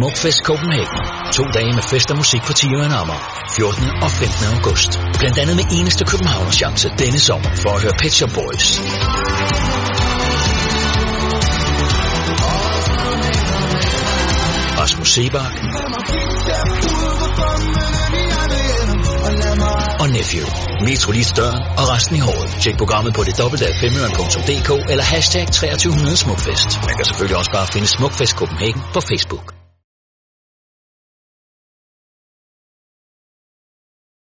Smukfest Copenhagen. To dage med fest og musik på Tiveren Amager. 14. og 15. august. Blandt andet med eneste Københavner chance denne sommer for at høre Pet Shop Boys. Rasmus Sebak og Nephew. Metro lige til døren og resten i håret. Tjek programmet på det dobbelte af eller hashtag 2300 Smukfest. Man kan selvfølgelig også bare finde Smukfest Copenhagen på Facebook.